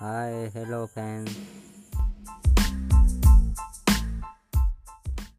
Hi, hello fans.